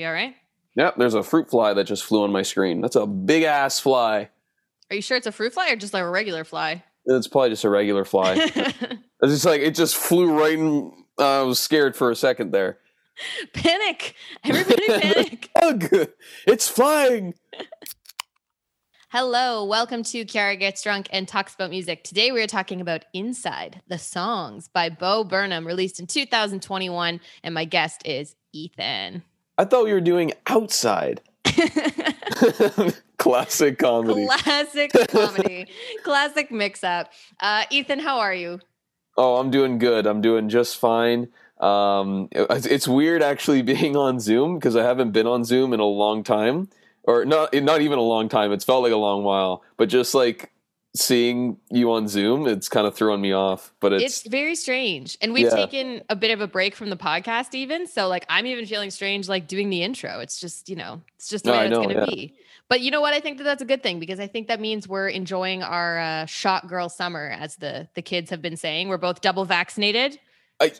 You all right? Yep, there's a fruit fly that just flew on my screen. That's a big ass fly. Are you sure it's a fruit fly or just like a regular fly? It's probably just a regular fly. it's just like it just flew right in. Uh, I was scared for a second there. panic! Everybody panic! Ugh! It's flying. Hello, welcome to Kiara Gets Drunk and Talks About Music. Today we are talking about Inside, the songs by Bo Burnham, released in 2021. And my guest is Ethan. I thought we were doing outside. Classic comedy. Classic comedy. Classic mix up. Uh, Ethan, how are you? Oh, I'm doing good. I'm doing just fine. Um, it- it's weird actually being on Zoom because I haven't been on Zoom in a long time, or not not even a long time. It's felt like a long while, but just like seeing you on Zoom, it's kind of throwing me off. But It's, it's, very strange. And we've Yeah. taken a bit of a break from the podcast, even. So, like, I'm even feeling strange, like doing the intro. It's just, you know, it's just the No, way it's going to yeah. be. But you know what? I think that that's a good thing because I think that means we're enjoying our uh, shot girl summer, as the the kids have been saying. We're both double vaccinated. I,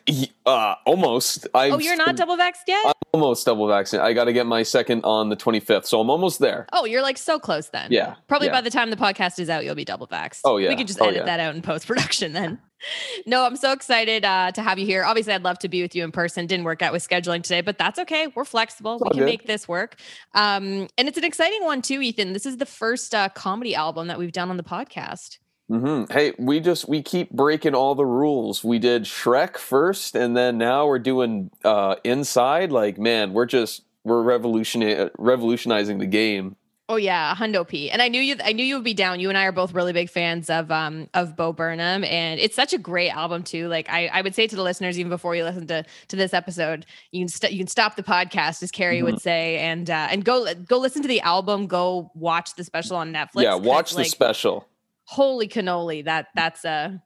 uh, almost. I Oh, you're not double vaxxed yet? I'm almost double vaccinated. I got to get my second on the 25th, so I'm almost there. Oh, you're like so close then. Yeah, Probably yeah. by the time the podcast is out, you'll be double vaxxed. Oh, yeah. We can just Oh, edit yeah. that out in post production then. no, I'm so excited uh, to have you here. Obviously, I'd love to be with you in person. Didn't work out with scheduling today, but that's okay. We're flexible. We can good. make this work. Um, and it's an exciting one too, Ethan. This is the first uh, comedy album that we've done on the podcast. Hmm Hey, we just we keep breaking all the rules. We did Shrek first, and then now we're doing uh, Inside. Like, man, we're just we're revolutioni- revolutionizing the game. Oh yeah, Hundo P. And I knew you. I knew you would be down. You and I are both really big fans of um of Bo Burnham, and it's such a great album too. Like I, I would say to the listeners, even before you listen to to this episode, you can st- you can stop the podcast, as Carrie Mm-hmm. would say, and uh, and go go listen to the album. Go watch the special on Netflix. Yeah, watch the like, special. Holy cannoli! That that's a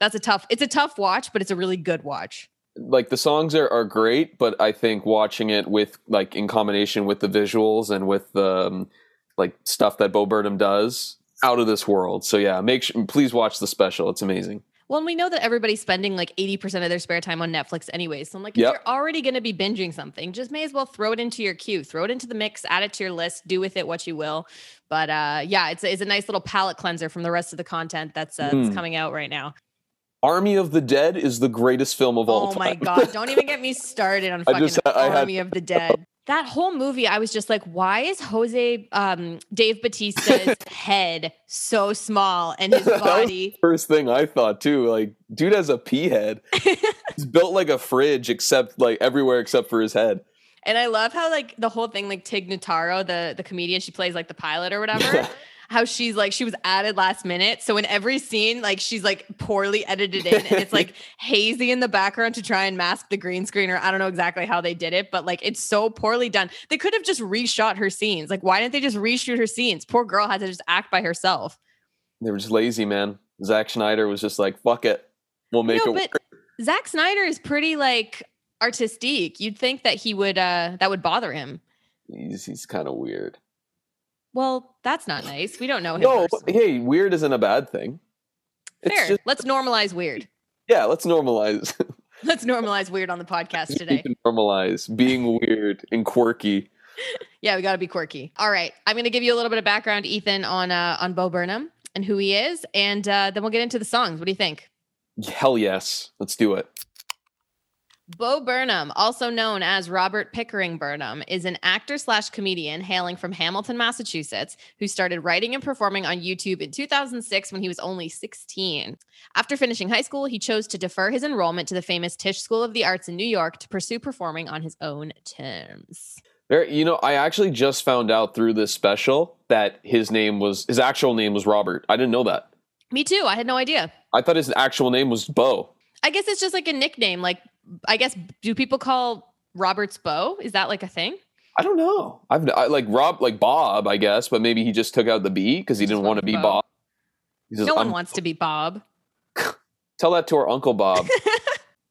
that's a tough. It's a tough watch, but it's a really good watch. Like the songs are, are great, but I think watching it with like in combination with the visuals and with the um, like stuff that Bo Burnham does, out of this world. So yeah, make sure please watch the special. It's amazing. Well, and we know that everybody's spending like 80% of their spare time on Netflix anyway. So I'm like, if Yep. you're already going to be binging something, just may as well throw it into your queue, throw it into the mix, add it to your list, do with it what you will. But uh, yeah, it's a, it's a nice little palate cleanser from the rest of the content that's, uh, that's Mm. coming out right now. Army of the Dead is the greatest film of all Oh time. my God. Don't even get me started on fucking just- I had- Army of the Dead. That whole movie, I was just like, why is Jose, um, Dave Batista's head so small and his That was body? First thing I thought too, like dude has a pea head. He's built like a fridge, except like everywhere except for his head. And I love how like the whole thing, like Tig Notaro, the the comedian, she plays like the pilot or whatever. How she's like she was added last minute, so in every scene, like she's like poorly edited in, and it's like hazy in the background to try and mask the green screen, or I don't know exactly how they did it, but like it's so poorly done. They could have just reshot her scenes. Like, why didn't they just reshoot her scenes? Poor girl had to just act by herself. They were just lazy, man. Zack Snyder was just like, "Fuck it, we'll make no, it." but Zack Snyder is pretty like artistic. You'd think that he would uh that would bother him. He's, he's kind of weird. Well, that's not nice. We don't know him. No, personally. hey, weird isn't a bad thing. It's Fair. just Let's normalize weird. yeah. Let's normalize. Let's normalize weird on the podcast today. normalize being weird and quirky. Yeah, we got to be quirky. All right, I'm going to give you a little bit of background, Ethan, on uh, on Bo Burnham and who he is, and uh, then we'll get into the songs. What do you think? Hell yes, let's do it. Bo Burnham, also known as Robert Pickering Burnham, is an actor slash comedian hailing from Hamilton, Massachusetts, who started writing and performing on YouTube in 2006 when he was only 16. After finishing high school, he chose to defer his enrollment to the famous Tisch School of the Arts in New York to pursue performing on his own terms. There, you know, I actually just found out through this special that his name was his actual name was Robert. I didn't know that. Me too. I had no idea. I thought his actual name was Bo. I guess it's just like a nickname. Like, I guess, do people call Roberts Bo? Is that like a thing? I don't know. I've I, like Rob, like Bob, I guess, but maybe he just took out the B because he didn't want to be Bo. Bob. Says, no one "I'm- wants to be Bob. Tell that to our uncle Bob.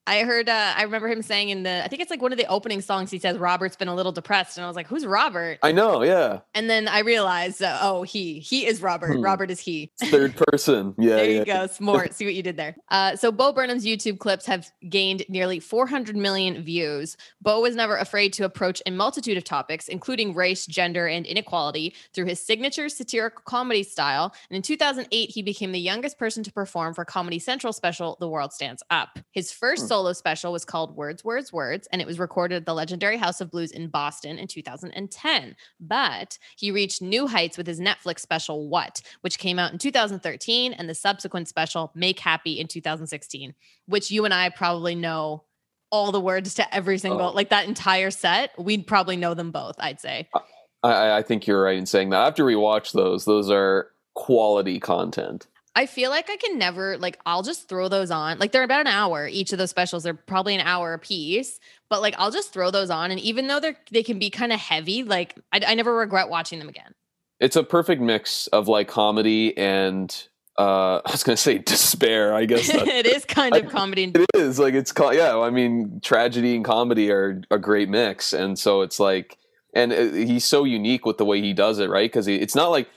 I heard, uh, I remember him saying in the, I think it's like one of the opening songs, he says, Robert's been a little depressed. And I was like, who's Robert? I know, yeah. And then I realized, uh, oh, he, he is Robert. Hmm. Robert is he. Third person. Yeah. there you yeah. go. Smart. See what you did there. Uh, so Bo Burnham's YouTube clips have gained nearly 400 million views. Bo was never afraid to approach a multitude of topics, including race, gender, and inequality, through his signature satirical comedy style. And in 2008, he became the youngest person to perform for Comedy Central special "The World Stands Up." His first Hmm. Solo special was called "Words, Words, Words," and it was recorded at the legendary House of Blues in Boston in 2010. But he reached new heights with his Netflix special "What," which came out in 2013, and the subsequent special "Make Happy" in 2016, which you and I probably know all the words to every oh. single Oh. like that entire set. We'd probably know them both. I'd say. I- I, think you're right in saying that. I have to rewatch those. Those are quality content. I feel like I can never like I'll just throw those on. Like they're about an hour. Each of those specials they're probably an hour a piece, but like I'll just throw those on and even though they're they can be kind of heavy, like I, I never regret watching them again. It's a perfect mix of like comedy and uh I was gonna say despair. I guess it is kind of comedy. and- it is like it's called. Yeah, I mean, tragedy and comedy are a great mix, and so it's like, and uh, he's so unique with the way he does it, right? Because it's not like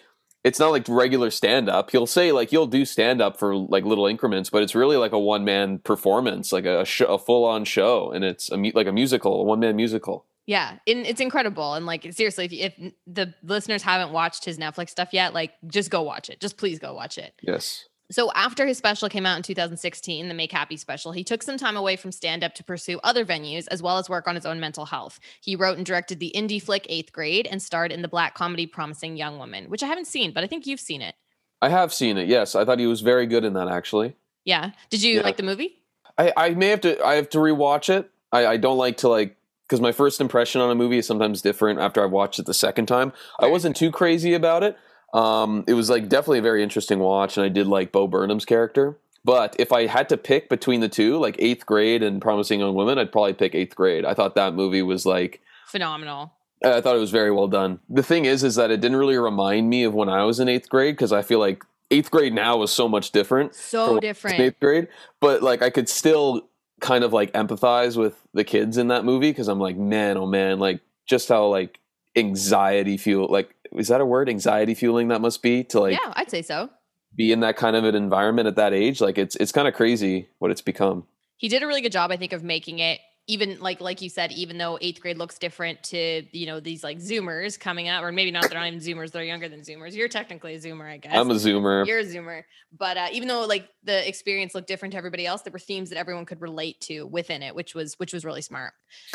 it's not like regular stand up. He'll say like he'll do stand up for like little increments, but it's really like a one man performance, like a sh- a full on show, and it's a mu- like a musical, a one man musical. Yeah, and it's incredible. And like seriously, if, if the listeners haven't watched his Netflix stuff yet, like just go watch it. Just please go watch it. Yes. So after his special came out in 2016, the Make Happy special, he took some time away from stand up to pursue other venues as well as work on his own mental health. He wrote and directed the indie flick 8th Grade and starred in the black comedy Promising Young Woman, which I haven't seen, but I think you've seen it. I have seen it. Yes, I thought he was very good in that. Actually, Yeah. Did you Yeah. like the movie? I, I may have to. I have to rewatch it. I, I don't like to like because my first impression on a movie is sometimes different after I've watched it the second time. I wasn't too crazy about it. Um, it was like definitely a very interesting watch, and I did like Bo Burnham's character. But if I had to pick between the two, like Eighth Grade and Promising Young Woman, I'd probably pick Eighth Grade. I thought that movie was like Phenomenal. I thought it was very well done. The thing is, is that it didn't really remind me of when I was in eighth grade because I feel like eighth grade now was so much different So different. eighth grade. But like I could still kind of like empathize with the kids in that movie because I'm like, man, oh man, like just how like anxiety fuel like is that a word? Anxiety fueling that must be to like yeah, I'd say so. be in that kind of an environment at that age. Like it's it's kind of crazy what it's become. he did a really good job i think of making it even like like you said even though eighth grade looks different to you know these like zoomers coming out or maybe not they're not even zoomers they're younger than zoomers. You're technically a zoomer i guess. I'm a zoomer. you're a zoomer. But uh, even though like the experience looked different to everybody else there were themes that everyone could relate to within it which was which was really smart.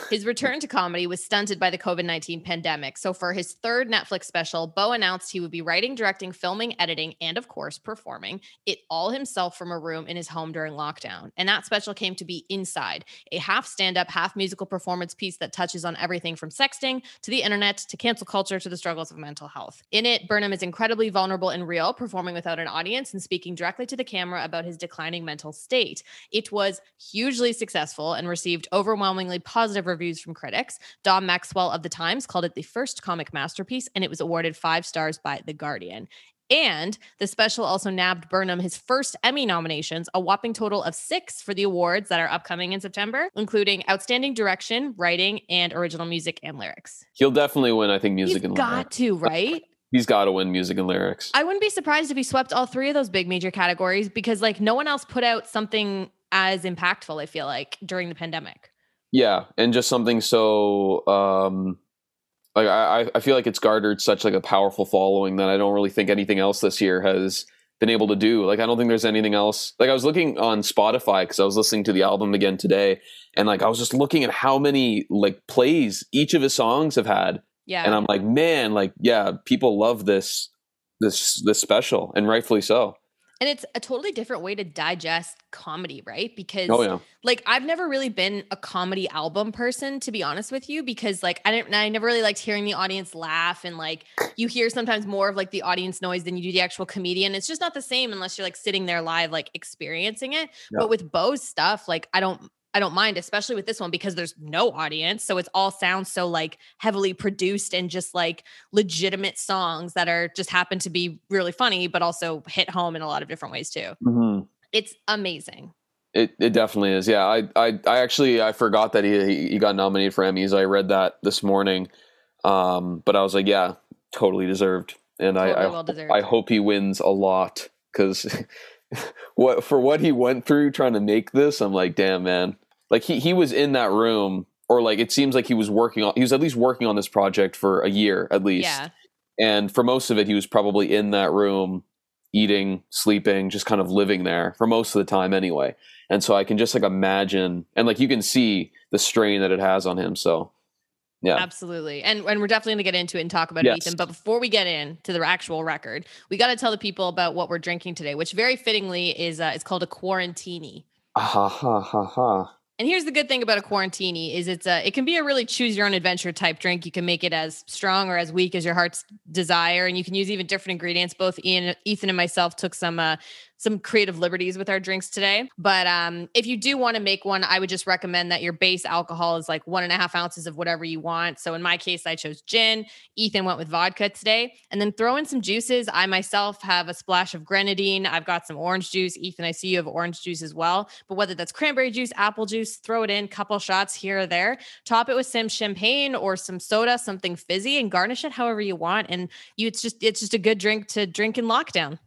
His return to comedy was stunted by the covid-19 pandemic. So for his third netflix special bo announced he would be writing directing filming editing and of course performing it all himself from a room in his home during lockdown. And that special came to be inside a half stand-up half musical performance piece that touches on everything from sexting to the internet to cancel culture to the struggles of mental health. In it burnham is incredibly vulnerable and real performing without an audience and speaking directly to the camera about his declining mental state. It was hugely successful and received overwhelmingly positive reviews from critics. Dom maxwell of the times called it the first comic masterpiece and it was awarded five stars by the guardian and the special also nabbed Burnham his first Emmy nominations, a whopping total of six for the awards that are upcoming in September, including Outstanding Direction, Writing, and Original Music and Lyrics. He'll definitely win. I think music He's and got lyrics. to, right? He's got to win music and lyrics. I wouldn't be surprised if he swept all three of those big major categories because, like, no one else put out something as impactful, I feel like, during the pandemic. Yeah, and just something so um like I I feel like it's garnered such like a powerful following that I don't really think anything else this year has been able to do. Like I don't think there's anything else. Like I was looking on Spotify because I was listening to the album again today, and like I was just looking at how many like plays each of his songs have had, Yeah. and I'm like, man, like yeah, people love this this this special, and rightfully so. And it's a totally different way to digest comedy, right? Because Oh yeah, like I've never really been a comedy album person to be honest with you because like I didn't I never really liked hearing the audience laugh and like you hear sometimes more of like the audience noise than you do the actual comedian. It's just not the same unless you're like sitting there live like experiencing it. Yeah. But with Bo's stuff like I don't I don't mind especially with this one because there's no audience so it's all sounds so like heavily produced and just like legitimate songs that are just happen to be really funny but also hit home in a lot of different ways too. hmm It's amazing. It it definitely is. Yeah, I I, I actually I forgot that he he got nominated for Emmys. I read that this morning, um, but I was like, yeah, totally deserved, and Totally I I, well deserved. I hope he wins a lot because what for what he went through trying to make this, I'm like, damn man, like he he was in that room, or like it seems like he was working on he was at least working on this project for a year at least, Yeah. and for most of it, he was probably in that room, eating, sleeping, just kind of living there for most of the time anyway. And so I can just like imagine, and like you can see the strain that it has on him. So, yeah, Absolutely. And and we're definitely going to get into it and talk about Yes. it, Ethan. But before we get into the actual record, we got to tell the people about what we're drinking today, which very fittingly is uh, it's called a quarantini. ha ha ha ha. And here's the good thing about a quarantini is it's a it can be a really choose your own adventure type drink. You can make it as strong or as weak as your heart's desire, and you can use even different ingredients. Both Ian, Ethan, and myself took some uh, some creative liberties with our drinks today. But um, if you do want to make one, I would just recommend that your base alcohol is like one and a half ounces of whatever you want. So in my case, I chose gin. Ethan went with vodka today, and then throw in some juices. I myself have a splash of grenadine. I've got some orange juice. Ethan, I see you have orange juice as well. But whether that's cranberry juice, apple juice, throw it in, couple shots here or there. Top it with some champagne or some soda, something fizzy, and garnish it however you want. And you, it's just it's just a good drink to drink in lockdown.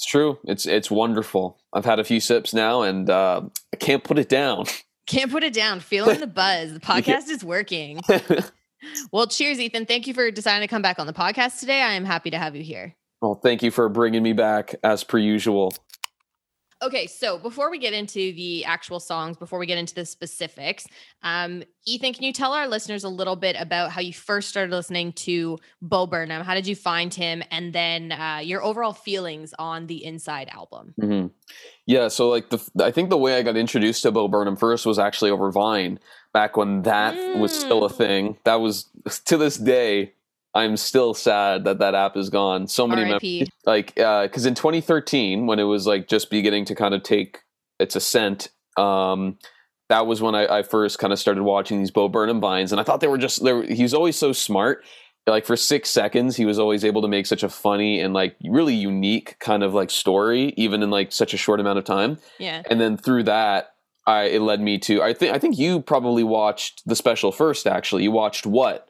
It's true. It's it's wonderful. I've had a few sips now, and uh, I can't put it down. Can't put it down. Feeling the buzz. The podcast is working. Well, cheers, Ethan. Thank you for deciding to come back on the podcast today. I am happy to have you here. well, thank you for bringing me back as per usual. Okay, so before we get into the actual songs, before we get into the specifics, um, Ethan, can you tell our listeners a little bit about how you first started listening to Bo Burnham? How did you find him? And then uh, your overall feelings on the Inside album. hmm Yeah, so like the I think the way I got introduced to Bo Burnham first was actually over Vine back when that was still a Mm. thing. That was to this day. I'm still sad that that app is gone. So many memories. Like, because in 2013, when it was like just beginning to kind of take its ascent, um, that was when I, I first kind of started watching these Bo Burnham vines, and I thought they were just they were, he was always so smart. Like for six seconds, he was always able to make such a funny and like really unique kind of like story, even in like such a short amount of time. Yeah. And then through that, I it led me to I think I think you probably watched the special first. Actually, you watched what?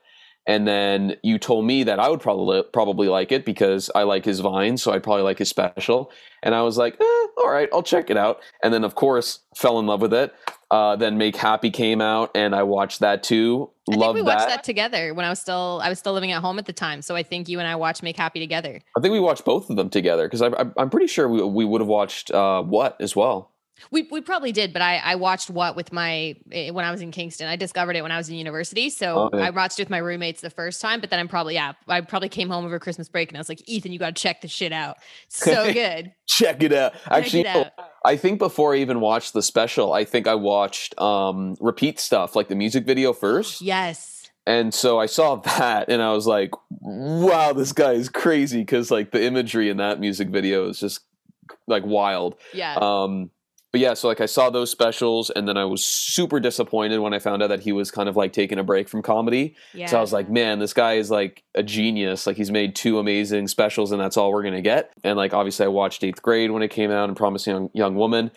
And then you told me that I would probably probably like it because I like his vine, so I'd probably like his special. And I was like, eh, all right, I'll check it out. And then, of course, fell in love with it. Uh, then Make Happy came out, and I watched that too. I think Loved we watched that. that. together when I was still I was still living at home at the time. So I think you and I watched Make Happy together. I think we watched both of them together because I'm pretty sure we, we would have watched uh, what as well. We we probably did, but I I watched what with my eh, when I was in Kingston. I discovered it when I was in university, so Oh, yeah. I watched it with my roommates the first time. But then I'm probably yeah, I probably came home over Christmas break and I was like, Ethan, you got to check this shit out. So good. Check it out. Actually, it out. I think before I even watched the special, I think I watched um, repeat stuff like the music video first. Yes. And so I saw that and I was like, wow, this guy is crazy because like the imagery in that music video is just like wild. Yeah. Um, but yeah, so like I saw those specials and then I was super disappointed when I found out that he was kind of like taking a break from comedy. yeah. So I was like, man, this guy is like a genius. Like he's made two amazing specials and that's all we're gonna get. And like obviously I watched eighth grade when it came out and Promising Young, Young Woman.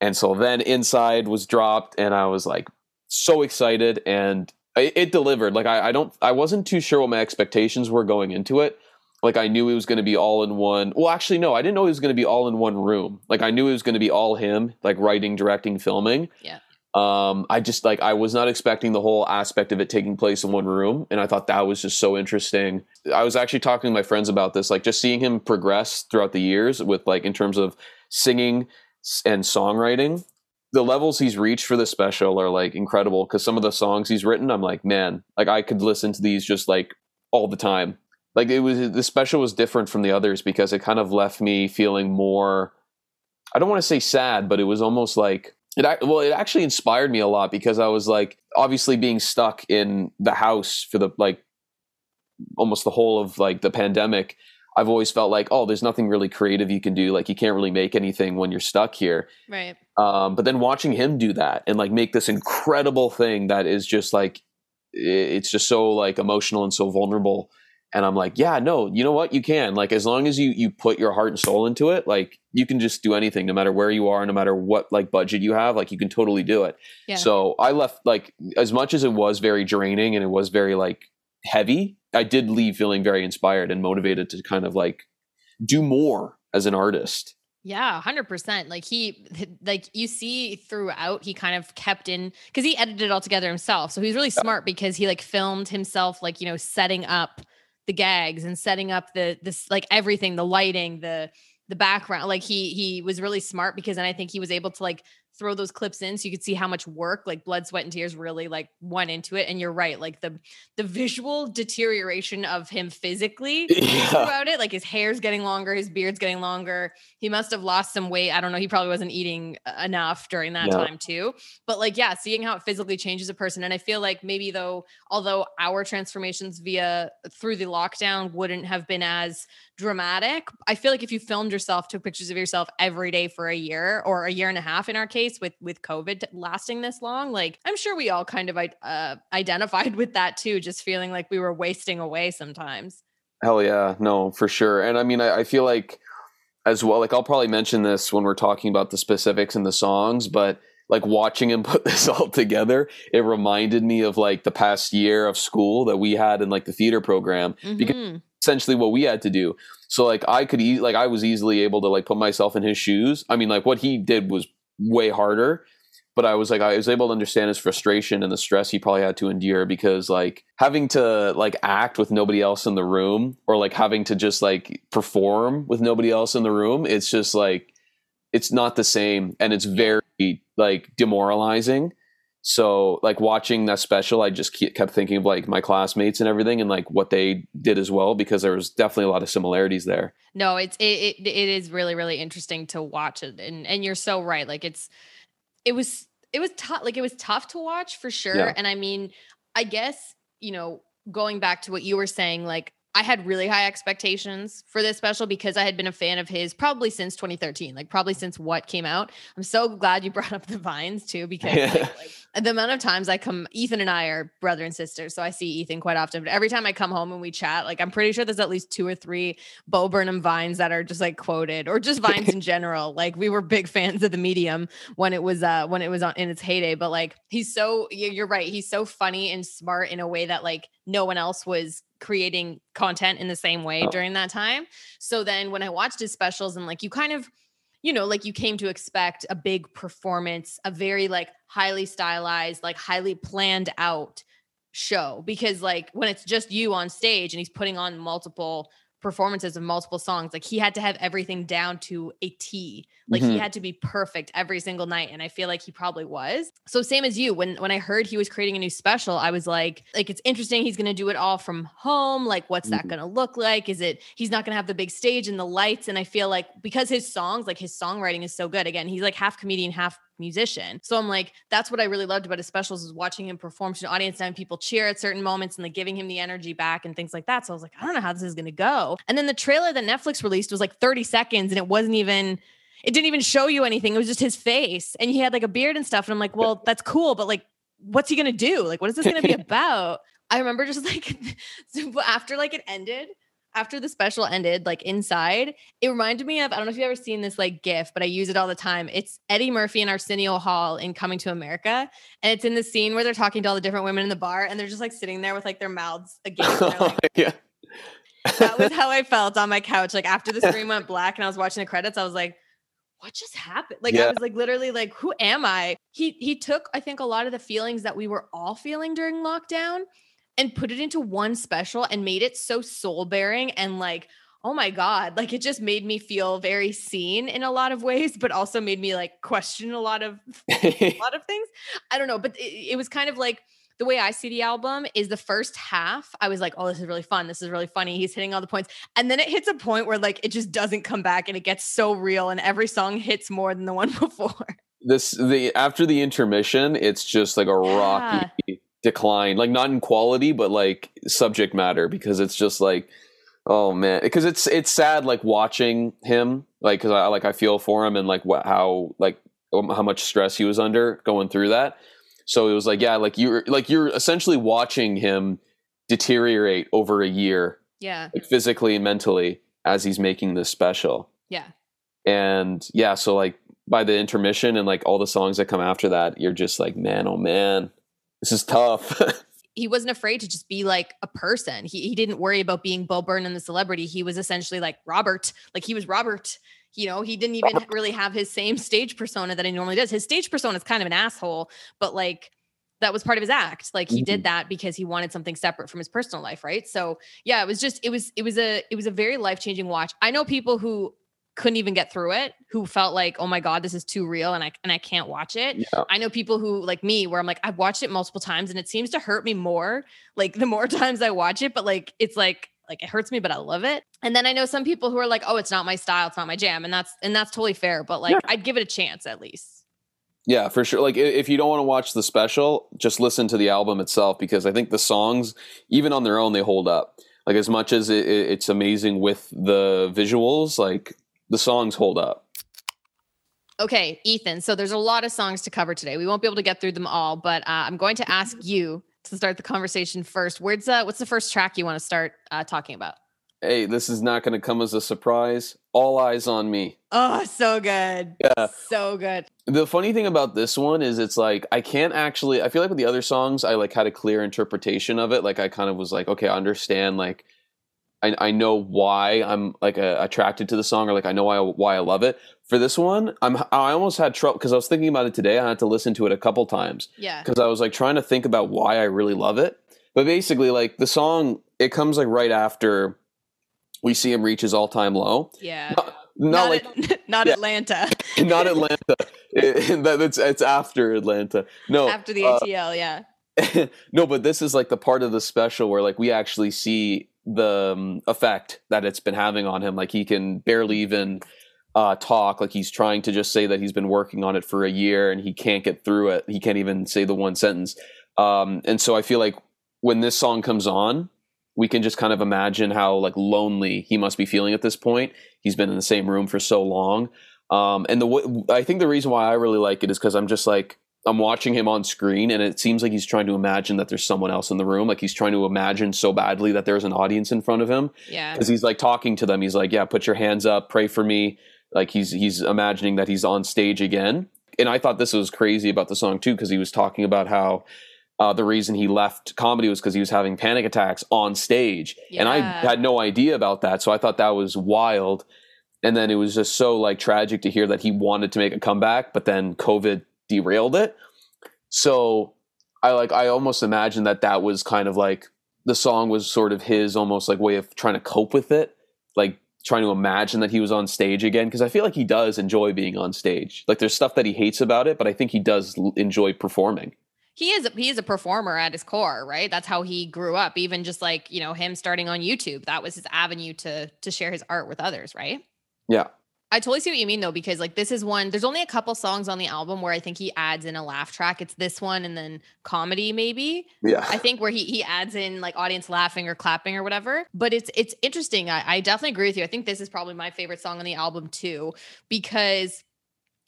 And so then Inside was dropped and I was like so excited and it, it delivered. Like I, I don't I wasn't too sure what my expectations were going into it. Like I knew it was gonna be all in one well actually no, I didn't know it was gonna be all in one room. Like I knew it was gonna be all him, like writing, directing, filming. Yeah. Um, I just like I was not expecting the whole aspect of it taking place in one room, and I thought that was just so interesting. I was actually talking to my friends about this, like just seeing him progress throughout the years with like in terms of singing and songwriting. The levels he's reached for this special are like incredible because some of the songs he's written, I'm like, man, like I could listen to these just like all the time. Like it was the special was different from the others because it kind of left me feeling more. I don't want to say sad, but it was almost like it well it actually inspired me a lot because i was like obviously being stuck in the house for the like almost the whole of like the pandemic i've always felt like oh there's nothing really creative you can do like you can't really make anything when you're stuck here right. um, but then watching him do that and like make this incredible thing that is just like it's just so like emotional and so vulnerable and I'm like, yeah, no, you know what? You can. Like as long as you you put your heart and soul into it, like you can just do anything no matter where you are, no matter what like budget you have, like you can totally do it. Yeah. So I left like as much as it was very draining and it was very like heavy, I did leave feeling very inspired and motivated to kind of like do more as an artist. Yeah, 100%. Like he like you see throughout he kind of kept in cuz he edited it all together himself. So he's really smart because he like filmed himself like, you know, setting up the gags and setting up the this like everything, the lighting, the the background. Like he he was really smart because then I think he was able to like throw those clips in so you could see how much work like blood sweat and tears really like went into it and you're right like the the visual deterioration of him physically yeah. throughout it like his hair's getting longer his beard's getting longer he must have lost some weight i don't know he probably wasn't eating uh, enough during that yeah. time too but like yeah seeing how it physically changes a person and i feel like maybe though although our transformations via through the lockdown wouldn't have been as dramatic. I feel like if you filmed yourself, took pictures of yourself every day for a year or a year and a half in our case with with COVID lasting this long, like I'm sure we all kind of uh, identified with that too, just feeling like we were wasting away sometimes. Hell yeah, no, for sure. And I mean, I, I feel like as well, like I'll probably mention this when we're talking about the specifics and the songs, but like watching him put this all together, it reminded me of like the past year of school that we had in like the theater program mm-hmm. because essentially what we had to do. So like I could e- like I was easily able to like put myself in his shoes. I mean like what he did was way harder, but I was like I was able to understand his frustration and the stress he probably had to endure because like having to like act with nobody else in the room or like having to just like perform with nobody else in the room, it's just like it's not the same and it's very like demoralizing so like watching that special i just kept thinking of like my classmates and everything and like what they did as well because there was definitely a lot of similarities there no it's it, it, it is really really interesting to watch it and and you're so right like it's it was it was tough like it was tough to watch for sure yeah. and i mean i guess you know going back to what you were saying like I had really high expectations for this special because I had been a fan of his probably since 2013, like probably since what came out. I'm so glad you brought up the vines too, because yeah. like, like, the amount of times I come, Ethan and I are brother and sister, so I see Ethan quite often. But every time I come home and we chat, like I'm pretty sure there's at least two or three Bo Burnham vines that are just like quoted, or just vines in general. Like we were big fans of the medium when it was uh when it was on in its heyday. But like he's so you're right, he's so funny and smart in a way that like no one else was creating content in the same way oh. during that time. So then when I watched his specials and like you kind of you know, like you came to expect a big performance, a very like highly stylized, like highly planned out show because like when it's just you on stage and he's putting on multiple performances of multiple songs. Like he had to have everything down to a T. Like mm-hmm. he had to be perfect every single night and I feel like he probably was. So same as you when when I heard he was creating a new special, I was like like it's interesting he's going to do it all from home. Like what's mm-hmm. that going to look like? Is it he's not going to have the big stage and the lights and I feel like because his songs like his songwriting is so good. Again, he's like half comedian, half musician. So I'm like, that's what I really loved about his specials is watching him perform to an audience and people cheer at certain moments and like giving him the energy back and things like that. So I was like, I don't know how this is going to go. And then the trailer that Netflix released was like 30 seconds and it wasn't even it didn't even show you anything. It was just his face and he had like a beard and stuff and I'm like, well, that's cool, but like what's he going to do? Like what is this going to be about? I remember just like after like it ended, after the special ended, like inside, it reminded me of I don't know if you've ever seen this like GIF, but I use it all the time. It's Eddie Murphy and Arsenio Hall in Coming to America, and it's in the scene where they're talking to all the different women in the bar, and they're just like sitting there with like their mouths again. Like, yeah. that was how I felt on my couch. Like after the screen went black and I was watching the credits, I was like, what just happened? Like yeah. I was like literally like, who am I? He he took, I think, a lot of the feelings that we were all feeling during lockdown and put it into one special and made it so soul bearing and like oh my god like it just made me feel very seen in a lot of ways but also made me like question a lot of a lot of things. I don't know but it, it, was kind of like the way i see the album is the first half i was like oh this is really fun this is really funny he's hitting all the points and then it hits a point where like it just doesn't come back and it gets so real and every song hits more than the one before. This the after the intermission it's just like a rocky yeah decline like not in quality but like subject matter because it's just like oh man because it's it's sad like watching him like because i like i feel for him and like what how like um, how much stress he was under going through that so it was like yeah like you're like you're essentially watching him deteriorate over a year Yeah. like physically and mentally as he's making this special. Yeah. And yeah, so like by the intermission and like all the songs that come after that, you're just like, man, oh man, this is tough. he wasn't afraid to just be like a person. He he didn't worry about being Bo Burnham the celebrity. He was essentially like Robert. Like he was Robert. You know, he didn't even really have his same stage persona that he normally does. His stage persona is kind of an asshole, but like that was part of his act. Like he Mhm. did that because he wanted something separate from his personal life, right? So yeah, it was just it was it was a it was a very life changing watch. I know people who couldn't even get through it, who felt like, oh my god, this is too real, and I and I can't watch it. yeah. I know people who like me where I'm like I've watched it multiple times and it seems to hurt me more like the more times I watch it but like it's like like it hurts me but I love it. And then I know some people who are like oh it's not my style, it's not my jam and that's and that's totally fair but like Yeah. I'd give it a chance at least. Yeah, for sure. Like if you don't want to watch the special, just listen to the album itself because I think the songs, even on their own, they hold up. Like as much as it, it- it's amazing with the visuals, like the songs hold up. Okay, Ethan, so there's a lot of songs to cover today. We won't be able to get through them all, but uh, I'm going to ask you to start the conversation first. Where's uh what's the first track you want to start uh, talking about? Hey, this is not going to come as a surprise. All eyes on me. Oh, so good. Yeah. So good. The funny thing about this one is it's like I can't actually I feel like with the other songs I like had a clear interpretation of it. Like I kind of was like, okay, I understand like I, I know why I'm like uh, attracted to the song or like I know why why I love it. For this one, I'm I almost had trouble because I was thinking about it today. I had to listen to it a couple times Yeah. because I was like trying to think about why I really love it. But basically, like the song, it comes like right after we see him reach his all time low. Yeah. Not, not like At- not Yeah. Atlanta. not Atlanta. It- that- it's it's after Atlanta. No, After the uh, ATL, yeah. no, but this is like the part of the special where like we actually see the um, effect that it's been having on him. Like he can barely even uh, talk. Like he's trying to just say that he's been working on it for a year and he can't get through it. He can't even say the one sentence. Um, and so I feel like when this song comes on, we can just kind of imagine how like lonely he must be feeling at this point. He's been in the same room for so long. Um, and the I think the reason why I really like it is because I'm just like I'm watching him on screen, and it seems like he's trying to imagine that there's someone else in the room. Like he's trying to imagine so badly that there's an audience in front of him Yeah. because he's like talking to them. He's like, "Yeah, put your hands up, pray for me." Like he's he's imagining that he's on stage again. And I thought this was crazy about the song too because he was talking about how uh, the reason he left comedy was because he was having panic attacks on stage, Yeah. and I had no idea about that. So I thought that was wild. And then it was just so like tragic to hear that he wanted to make a comeback, but then COVID derailed it. So I like I almost imagine that that was kind of like the song was sort of his almost like way of trying to cope with it, like trying to imagine that he was on stage again because I feel like he does enjoy being on stage. Like there's stuff that he hates about it, but I think he does l- enjoy performing. he is a, he is a performer at his core, right? That's how he grew up. Even just like you know him starting on YouTube, that was his avenue to to share his art with others, right? Yeah. I totally see what you mean though, because like this is one. There's only a couple songs on the album where I think he adds in a laugh track. It's this one and then comedy maybe. Yeah. I think where he he adds in like audience laughing or clapping or whatever. But it's it's interesting. I, I definitely agree with you. I think this is probably my favorite song on the album too, because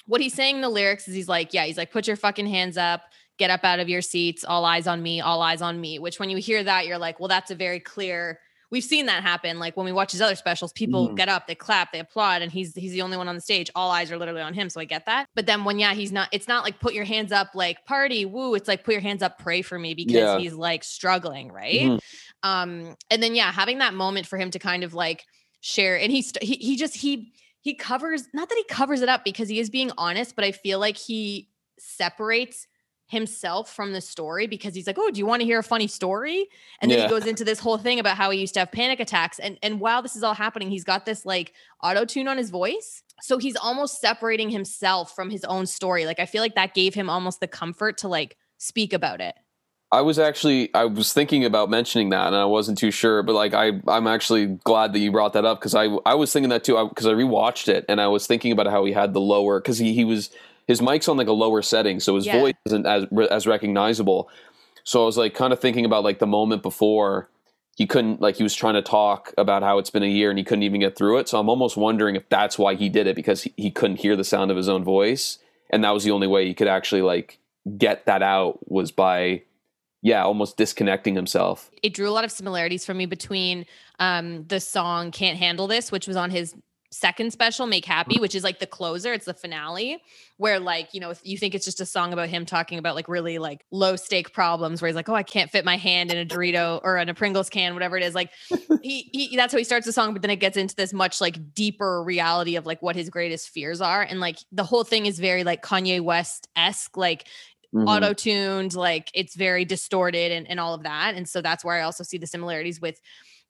what he's saying in the lyrics is he's like, yeah, he's like, put your fucking hands up, get up out of your seats, all eyes on me, all eyes on me. Which when you hear that, you're like, well, that's a very clear. We've seen that happen. Like when we watch his other specials, people Mhm. get up, they clap, they applaud, and he's he's the only one on the stage. All eyes are literally on him. So I get that. But then when yeah, he's not. It's not like put your hands up, like party, woo. It's like put your hands up, pray for me because Yeah. he's like struggling, right? Mhm. um and then yeah having that moment for him to kind of like share and he st- he, he just he he covers not that he covers it up because he is being honest but i feel like he separates himself from the story because he's like oh do you want to hear a funny story? And then Yeah. he goes into this whole thing about how he used to have panic attacks and and while this is all happening he's got this like auto tune on his voice. So he's almost separating himself from his own story. Like i feel like that gave him almost the comfort to like speak about it. I was actually I was thinking about mentioning that and I wasn't too sure, but like I I'm actually glad that you brought that up because I I was thinking that too. Because I, rewatched it and I was thinking about how he had the lower because he he was his mic's on like a lower setting so his Yeah. voice isn't as as recognizable. So I was like kind of thinking about like the moment before he couldn't like he was trying to talk about how it's been a year and he couldn't even get through it. So I'm almost wondering if that's why he did it because he, he couldn't hear the sound of his own voice and that was the only way he could actually like get that out was by yeah, almost disconnecting himself. It drew a lot of similarities for me between um, the song "Can't Handle This," which was on his second special make happy which is like the closer it's the finale where like you know you think it's just a song about him talking about like really like low stake problems where he's like oh i can't fit my hand in a dorito or in a pringles can whatever it is like he, he that's how he starts the song but then it gets into this much like deeper reality of like what his greatest fears are and like the whole thing is very like kanye west-esque like Mm-hmm. auto tuned, like it's very distorted and, and all of that. And so that's where I also see the similarities with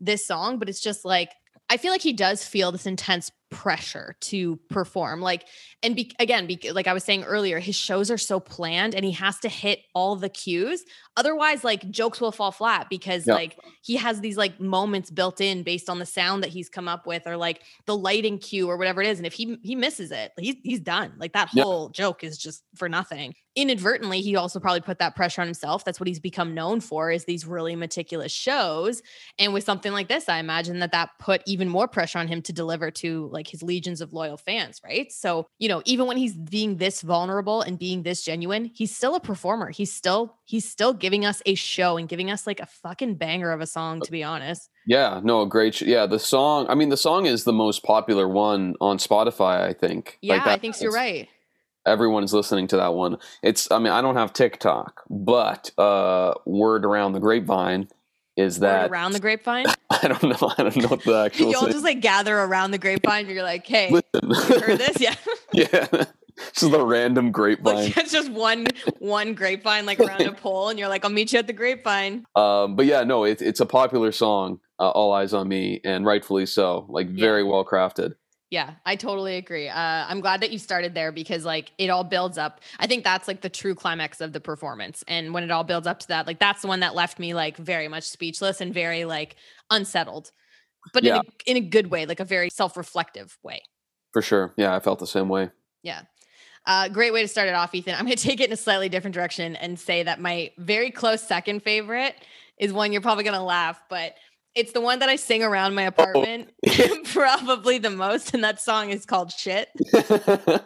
this song. But it's just like I feel like he does feel this intense pressure to perform. Like, and be, again, be, like I was saying earlier, his shows are so planned and he has to hit all the cues. Otherwise, like jokes will fall flat because like he has these like moments built in based on the sound that he's come up with or like the lighting cue or whatever it is. And if he he misses it, he's he's done. Like that whole joke is just for nothing. Inadvertently, he also probably put that pressure on himself. That's what he's become known for is these really meticulous shows. And with something like this, I imagine that that put even more pressure on him to deliver to like his legions of loyal fans, right? So, you know, even when he's being this vulnerable and being this genuine, he's still a performer. He's still he's still giving us a show and giving us like a fucking banger of a song to be honest. Yeah, no, great. Sh- yeah, the song, I mean the song is the most popular one on Spotify, I think. Yeah, like that, I think you're right everyone's listening to that one. It's I mean I don't have TikTok, but uh, word around the grapevine is that around the grapevine? I don't know. I don't know what the actual. you all just like gather around the grapevine. You're like, hey, Listen. heard this? Yeah. yeah. Just the random grapevine. Like, it's just one one grapevine like around a pole, and you're like, I'll meet you at the grapevine. Um, but yeah, no, it's it's a popular song. Uh, All eyes on me, and rightfully so. Like very yeah. well crafted. Yeah, I totally agree. Uh, I'm glad that you started there because like it all builds up. I think that's like the true climax of the performance. And when it all builds up to that, like that's the one that left me like very much speechless and very like unsettled, but yeah. in, a, in a good way, like a very self reflective way. For sure. Yeah, I felt the same way. Yeah. Uh, great way to start it off, Ethan. I'm going to take it in a slightly different direction and say that my very close second favorite is one you're probably going to laugh, but it's the one that I sing around my oh. apartment oh. probably the most, and that song is called Shit.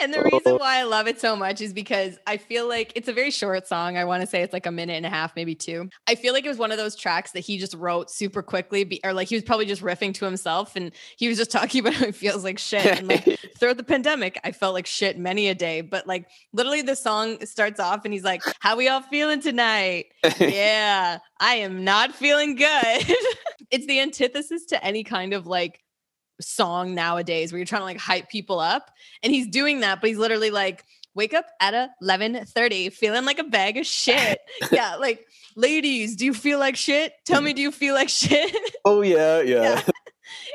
And the reason why I love it so much is because I feel like it's a very short song. I want to say it's like a minute and a half, maybe two. I feel like it was one of those tracks that he just wrote super quickly, or like he was probably just riffing to himself and he was just talking about how he feels like shit. And like throughout the pandemic, I felt like shit many a day. But like literally, the song starts off and he's like, How we all feeling tonight? yeah, I am not feeling good. it's the antithesis to any kind of like song nowadays where you're trying to like hype people up. And he's doing that, but he's literally like, wake up at 11:30 feeling like a bag of shit. yeah, like ladies, do you feel like shit? Tell me mm. do you feel like shit? Oh yeah, yeah. yeah.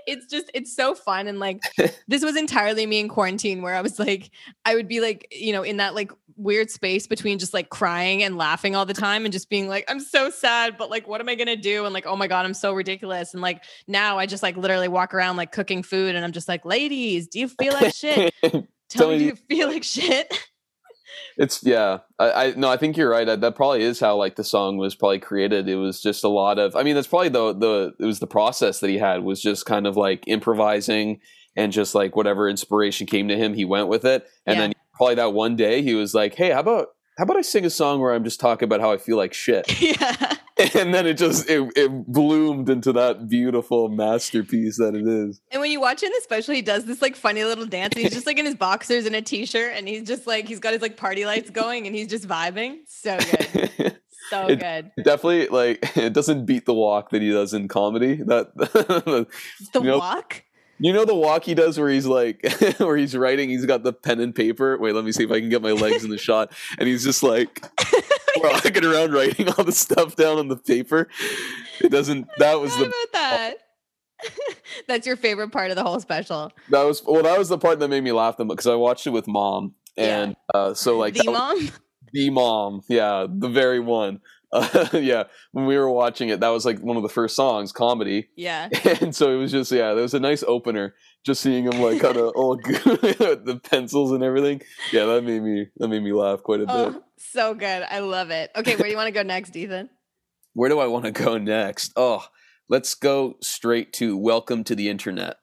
It's just it's so fun and like this was entirely me in quarantine where I was like I would be like, you know, in that like weird space between just like crying and laughing all the time and just being like i'm so sad but like what am i to do? and like oh my god i'm so ridiculous. and like now i just like literally walk around like cooking food and i'm just like ladies do you feel like shit? Tell me do you feel like shit? It's yeah I, I no i think you're right that, that probably is how like the song was probably created it was just a lot of i mean that's probably the the it was the process that he had was just kind of like improvising and just like whatever inspiration came to him he went with it and yeah. then probably that one day he was like, "Hey, how about how about I sing a song where I'm just talking about how I feel like shit?" Yeah. And then it just it, it bloomed into that beautiful masterpiece that it is. And when you watch it, especially, he does this like funny little dance. he's just like in his boxers and a t-shirt, and he's just like he's got his like party lights going, and he's just vibing. So good. so it good. Definitely, like it doesn't beat the walk that he does in comedy. That the you know, walk. You know the walk he does where he's like where he's writing, he's got the pen and paper. Wait, let me see if I can get my legs in the shot. And he's just like walking around writing all the stuff down on the paper. It doesn't that was the about that. That's your favorite part of the whole special. That was well, that was the part that made me laugh the most because I watched it with mom. And yeah. uh, so like the mom? The mom, yeah, the very one. Uh, yeah, when we were watching it, that was like one of the first songs, comedy. Yeah. And so it was just yeah, there was a nice opener. Just seeing him like kind of all the pencils and everything. Yeah, that made me that made me laugh quite a oh, bit. So good, I love it. Okay, where do you want to go next, Ethan? Where do I want to go next? Oh, let's go straight to "Welcome to the Internet."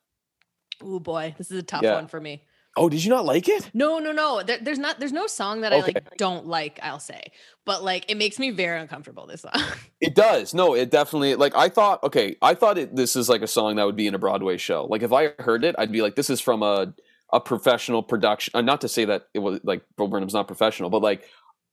Oh boy, this is a tough yeah. one for me. Oh, did you not like it? No, no, no. There, there's not. There's no song that Okay. I like. Don't like. I'll say, but like it makes me very uncomfortable. This song. It does. No, it definitely like I thought okay, I thought it this is like a song that would be in a Broadway show. Like if I heard it, I'd be like this is from a a professional production. Uh, not to say that it was like Bo Burnham's not professional, but like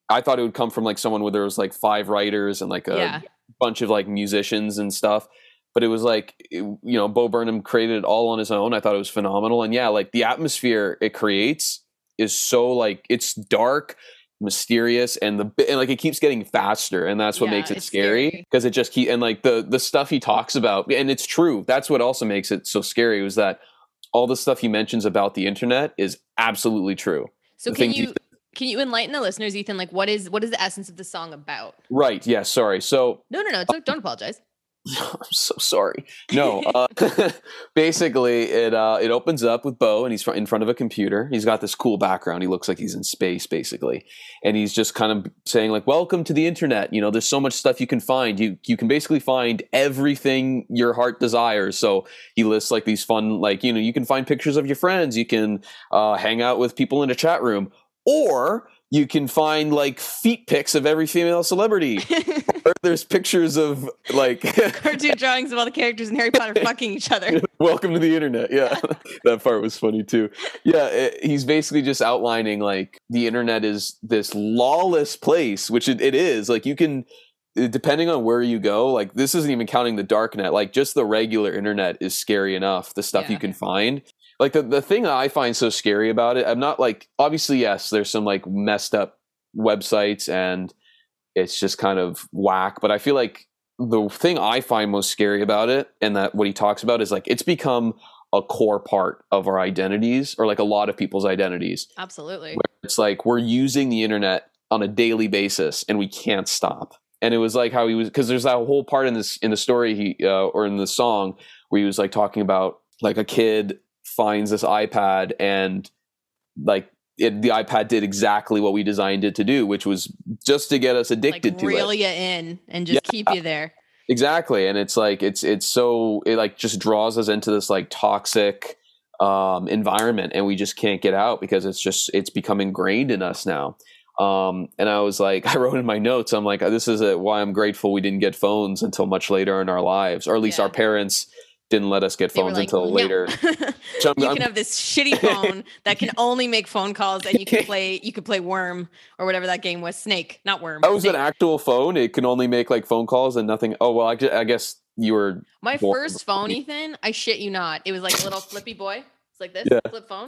I thought it would come from like someone where there was like five writers and like a yeah. bunch of like musicians and stuff. But it was like it- you know Bo Burnham created it all on his own. I thought it was phenomenal, and yeah, like the atmosphere it creates is so like it's dark, mysterious, and the and like it keeps getting faster, and that's what Yeah, makes it scary because it just keep and like the the stuff he talks about, and it's true. That's what also makes it so scary was that all the stuff he mentions about the internet is absolutely true. So the can you can you enlighten the listeners, Ethan? Like, what is what is the essence of the song about? Right? Yeah. Sorry. So No, no, no. It's, don't apologize. I'm so sorry. No, uh, basically, it uh, it opens up with Bo, and he's in front of a computer. He's got this cool background. He looks like he's in space, basically, and he's just kind of saying like, "Welcome to the internet. You know, there's so much stuff you can find. You you can basically find everything your heart desires." So he lists like these fun, like you know, you can find pictures of your friends. You can uh, hang out with people in a chat room, or you can find like feet pics of every female celebrity. Or there's pictures of like Cartoon drawings of all the characters in Harry Potter fucking each other. welcome to the internet. Yeah. That part was funny too. Yeah it, he's basically just outlining like the internet is this lawless place which it, it is. Like you can uh, depending on where you go like this isn't even counting the dark net like just the regular internet is scary enough the stuff you can find like the, the thing i find so scary about it i'm not like obviously yes there's some like messed up websites and it's just kind of whack but i feel like the thing i find most scary about it and that what he talks about is like it's become a core part of our identities or like a lot of people's identities Absolutely. it's like we're using the internet on a daily basis and we can't stop and it was like how he was because there's that whole part in this in the story he uh, or in the song where he was like talking about like a kid finds this ipad and like it, the ipad did exactly what we designed it to do which was just to get us addicted like to reel it you in and just keep you there. exactly and it's like it's it's so it like just draws us into this like toxic um environment and we just can't get out because it's just it's become ingrained in us now um and i was like i wrote in my notes i'm like this is a, why i'm grateful we didn't get phones until much later in our lives or at least Yeah. our parents didn't let us get phones like, until "No." later So you can have this shitty phone that can only make phone calls, and you can play. You could play Worm or whatever that game was. Snake, not Worm. that was an actual phone it can only make like phone calls and nothing oh well i, I guess you were My first phone, Ethan. I shit you not. It was like a little flippy boy. It's like this Yeah. flip phone.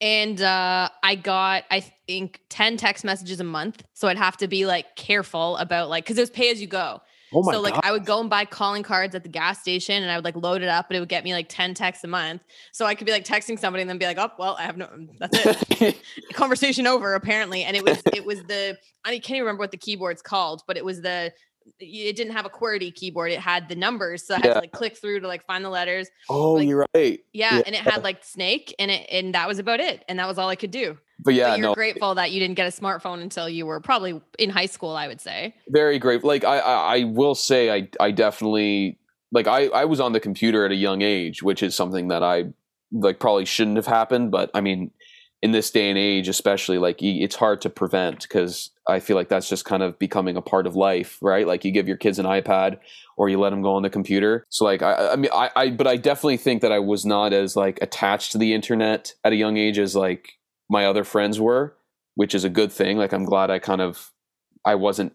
And uh, I got, I think, 10 text messages a month. So I'd have to be like careful about like, because it was pay as you go. Oh my so like god I would go and buy calling cards at the gas station and I would like load it up and it would get me like 10 texts a month. So I could be like texting somebody and then be like, oh, well, I have no, mm, that's it. Conversation over apparently. And it was, it was the, I can't even remember what the keyboard's called, but it was the, it didn't have a QWERTY keyboard. It had the numbers. So I had Yeah. to like click through to like find the letters. oh like- you're right Yeah. Yeah. And it had like snake and it, and that was about it. And that was all I could do. But yeah but you're no grateful that you didn't get a smartphone until you were probably in high school, I would say. very grateful. Like I, I, I will say, I, I definitely like I, I was on the computer at a young age, which is something that I like probably shouldn't have happened. But I mean, in this day and age, especially, like it's hard to prevent because I feel like that's just kind of becoming a part of life, right? Like you give your kids an iPad or you let them go on the computer. So like I, I mean, I, I, but I definitely think that I was not as like attached to the internet at a young age as like my other friends were, which is a good thing. Like I'm glad I kind of I wasn't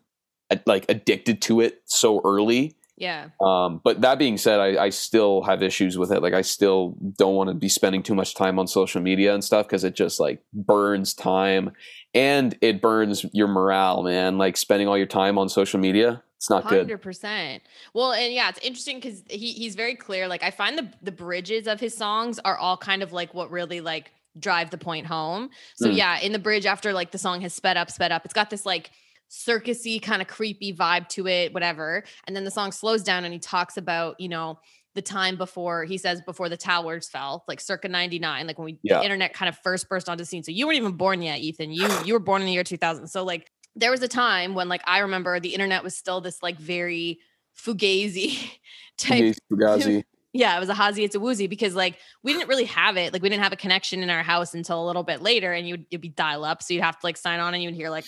uh, like addicted to it so early. Yeah. Um, but that being said, I, I still have issues with it. Like I still don't want to be spending too much time on social media and stuff because it just like burns time and it burns your morale, man. Like spending all your time on social media, it's not good. Hundred percent. Well, and yeah, it's interesting because he he's very clear. Like I find the the bridges of his songs are all kind of like what really like drive the point home. So Mm. yeah, in the bridge after like the song has sped up, sped up, it's got this like circusy kind of creepy vibe to it, whatever. And then the song slows down and he talks about, you know, the time before he says before the towers fell, like circa 99, like when we Yeah. the internet kind of first burst onto the scene. So you weren't even born yet, Ethan. You you were born in the year 2000. So like there was a time when like I remember the internet was still this like very fugazi type Fugazi. Yeah, it was a Hazy, it's a woozy because like we didn't really have it. Like we didn't have a connection in our house until a little bit later, and you'd you'd be dial up, so you'd have to like sign on, and you'd hear like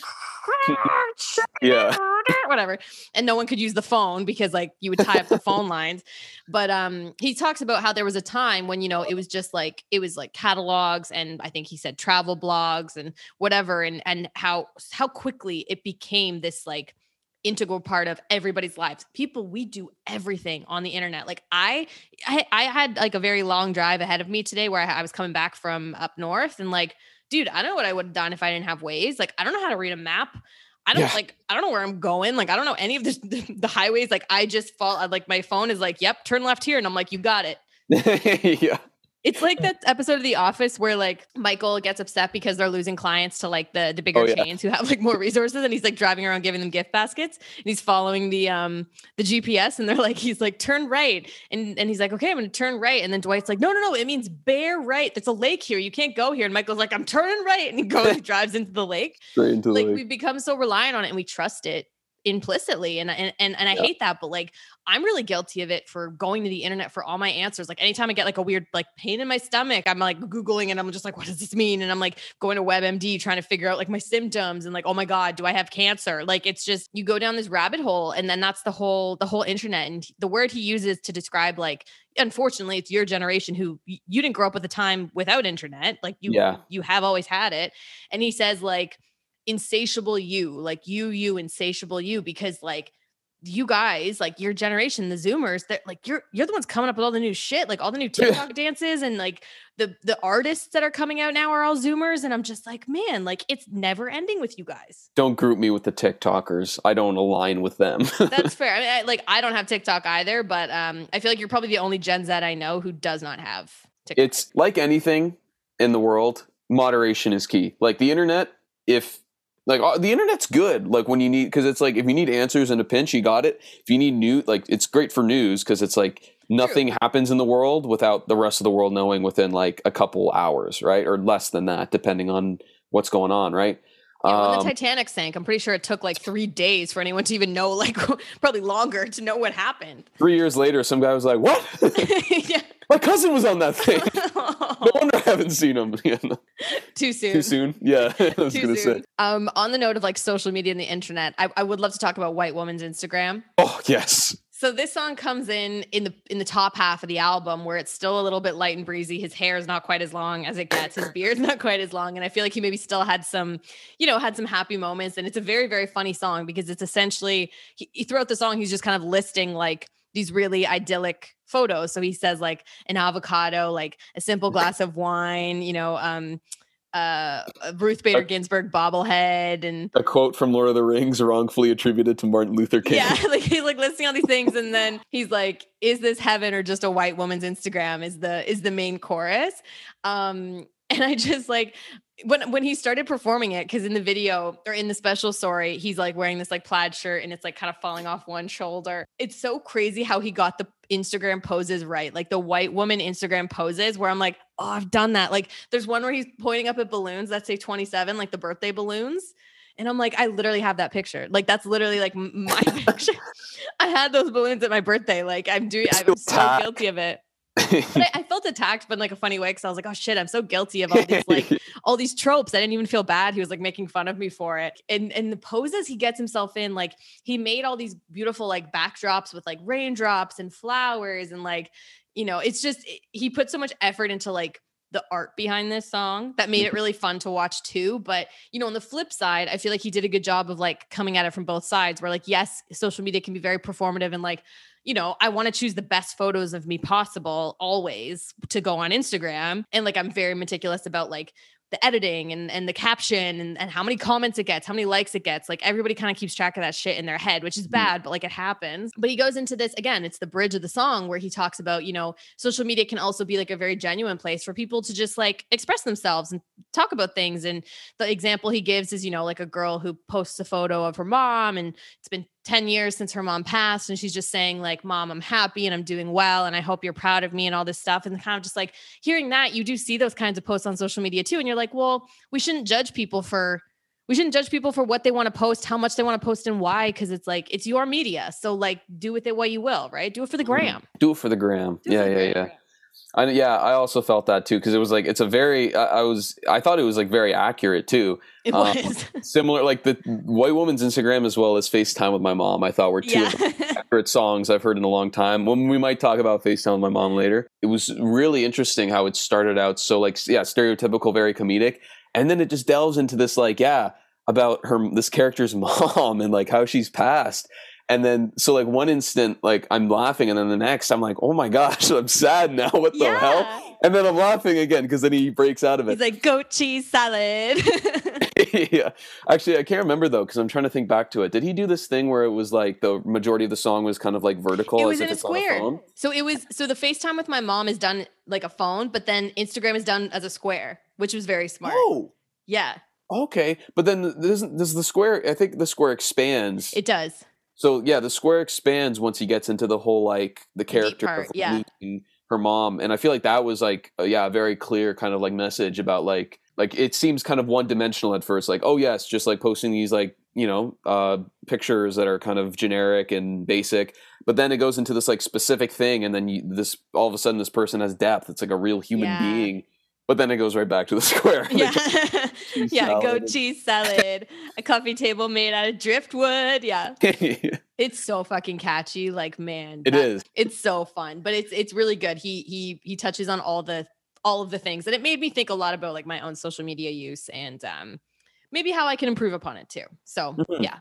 yeah. whatever, and no one could use the phone because like you would tie up the phone lines. But um, he talks about how there was a time when you know it was just like it was like catalogs, and I think he said travel blogs and whatever, and and how how quickly it became this like integral part of everybody's lives. People, we do everything on the internet. Like I, I, I had like a very long drive ahead of me today where I, I was coming back from up north and like, dude, I don't know what I would have done if I didn't have Waze. Like, I don't know how to read a map. I don't Yeah. like, I don't know where I'm going. Like, I don't know any of the, the highways. Like, I just fall, like, my phone is like, yep, turn left here. And I'm like, you got it. yeah. It's like that episode of The Office where like Michael gets upset because they're losing clients to like the the bigger Oh, yeah. chains who have like more resources, and he's like driving around giving them gift baskets, and he's following the um the GPS, and they're like he's like turn right, and and he's like okay I'm gonna turn right, and then Dwight's like no no no it means bear right, there's a lake here, you can't go here, and Michael's like I'm turning right, and he goes drives into the lake, Straight into the like lake. we've become so reliant on it and we trust it implicitly and and and, and I Yeah. hate that but like I'm really guilty of it for going to the internet for all my answers like anytime I get like a weird like pain in my stomach I'm like googling and I'm just like what does this mean and I'm like going to WebMD trying to figure out like my symptoms and like oh my god do I have cancer like it's just you go down this rabbit hole and then that's the whole the whole internet and the word he uses to describe like unfortunately it's your generation who you didn't grow up with a time without internet like you Yeah. you have always had it and he says like insatiable you like you you insatiable you because like you guys like your generation the zoomers they're like you're you're the ones coming up with all the new shit like all the new tiktok dances and like the the artists that are coming out now are all zoomers and i'm just like man like it's never ending with you guys Don't group me with the TikTokers. I don't align with them. that's fair i mean I, like i don't have tiktok either but um i feel like you're probably the only gen z i know who does not have tiktok it's like anything in the world, moderation is key. Like the internet, if like uh, the internet's good, like when you need because it's like if you need answers in a pinch, you got it. If you need new, like it's great for news because it's like nothing happens in the world without the rest of the world knowing within like a couple hours, right, or less than that, depending on what's going on, right. Yeah, when Um, the Titanic sank, I'm pretty sure it took like three days for anyone to even know, like probably longer to know what happened. three years later, some guy was like, "What? yeah. My cousin was on that thing." No wonder I haven't seen him. Too soon. Too soon. Yeah, I was Too gonna soon. say. Um, on the note of like social media and the internet, I, I would love to talk about White Woman's Instagram. Oh yes. So this song comes in in the in the top half of the album where it's still a little bit light and breezy. His hair is not quite as long as it gets. His beard's not quite as long, and I feel like he maybe still had some, you know, had some happy moments. And it's a very very funny song because it's essentially he, throughout the song he's just kind of listing like these really idyllic photos. So he says like an avocado, like a simple glass of wine, you know, um, uh, a Ruth Bader Ginsburg bobblehead, and a quote from Lord of the Rings wrongfully attributed to Martin Luther King. yeah, like he's like listing all these things, and then he's like, "Is this heaven or just a white woman's Instagram?" Is the is the main chorus, um, and I just like when when he started performing it because in the video or in the special story, he's like wearing this like plaid shirt and it's like kind of falling off one shoulder. It's so crazy how he got the Instagram poses right, like the white woman Instagram poses, where I'm like, oh, I've done that. Like, there's one where he's pointing up at balloons that say 27, like the birthday balloons. And I'm like, I literally have that picture. Like, that's literally like my picture. I had those balloons at my birthday. Like, I'm doing, I'm so so guilty of it. But I, I felt attacked, but in like a funny way, because I was like, oh shit, I'm so guilty of all these like all these tropes. I didn't even feel bad. He was like making fun of me for it. And and the poses he gets himself in, like he made all these beautiful like backdrops with like raindrops and flowers and like, you know, it's just it- he put so much effort into like the art behind this song that made it mm-hmm. really fun to watch too. But you know, on the flip side, I feel like he did a good job of like coming at it from both sides, where like, yes, social media can be very performative and like, you know, I want to choose the best photos of me possible always to go on Instagram. And like, I'm very meticulous about like the editing and, and the caption and, and how many comments it gets, how many likes it gets. Like everybody kind of keeps track of that shit in their head, which is mm-hmm. bad, but like it happens. But he goes into this again, it's the bridge of the song where he talks about, you know, social media can also be like a very genuine place for people to just like express themselves and talk about things. And the example he gives is, you know, like a girl who posts a photo of her mom and it's been 10 years since her mom passed and she's just saying like mom i'm happy and i'm doing well and i hope you're proud of me and all this stuff and kind of just like hearing that you do see those kinds of posts on social media too and you're like well we shouldn't judge people for we shouldn't judge people for what they want to post, how much they want to post, and why. Because it's like it's your media, so like do with it what you will, right? Do it for the mm-hmm. gram. Do it for the gram. Do yeah, yeah, gram. yeah. I, yeah, I also felt that too because it was like it's a very. I, I was I thought it was like very accurate too. It Um, was. Similar like the white woman's Instagram as well as FaceTime with my mom. I thought were two yeah. of favorite songs I've heard in a long time. When we might talk about FaceTime with my mom later. It was really interesting how it started out so like yeah stereotypical, very comedic, and then it just delves into this like yeah about her this character's mom and like how she's passed. And then, so like one instant, like I'm laughing, and then the next, I'm like, "Oh my gosh, I'm sad now. What the hell?" And then I'm laughing again because then he breaks out of it. He's like goat cheese salad. yeah. Actually, I can't remember though because I'm trying to think back to it. Did he do this thing where it was like the majority of the song was kind of like vertical? it as was if in a square. phone? so it was so the FaceTime with my mom is done like a phone, but then Instagram is done as a square, which was very smart. Oh, Yeah, okay. But then doesn't does the square? I think the square expands. it does. So yeah, the square expands once he gets into the whole like the character part, of yeah. meeting her mom, and I feel like that was like a, yeah, a very clear kind of like message about like like it seems kind of one dimensional at first, like oh yes, just like posting these like you know uh pictures that are kind of generic and basic but then it goes into this like specific thing and then you, this all of a sudden this person has depth it's like a real human Yeah. being but then it goes right back to the square Yeah, cheese yeah. salad Goat cheese salad, a coffee table made out of driftwood. Yeah, it's so fucking catchy. Like man, that- is It's so fun, but it's it's really good. He he he touches on all the all of the things, and it made me think a lot about like my own social media use and um maybe how I can improve upon it too. So Mhm. yeah.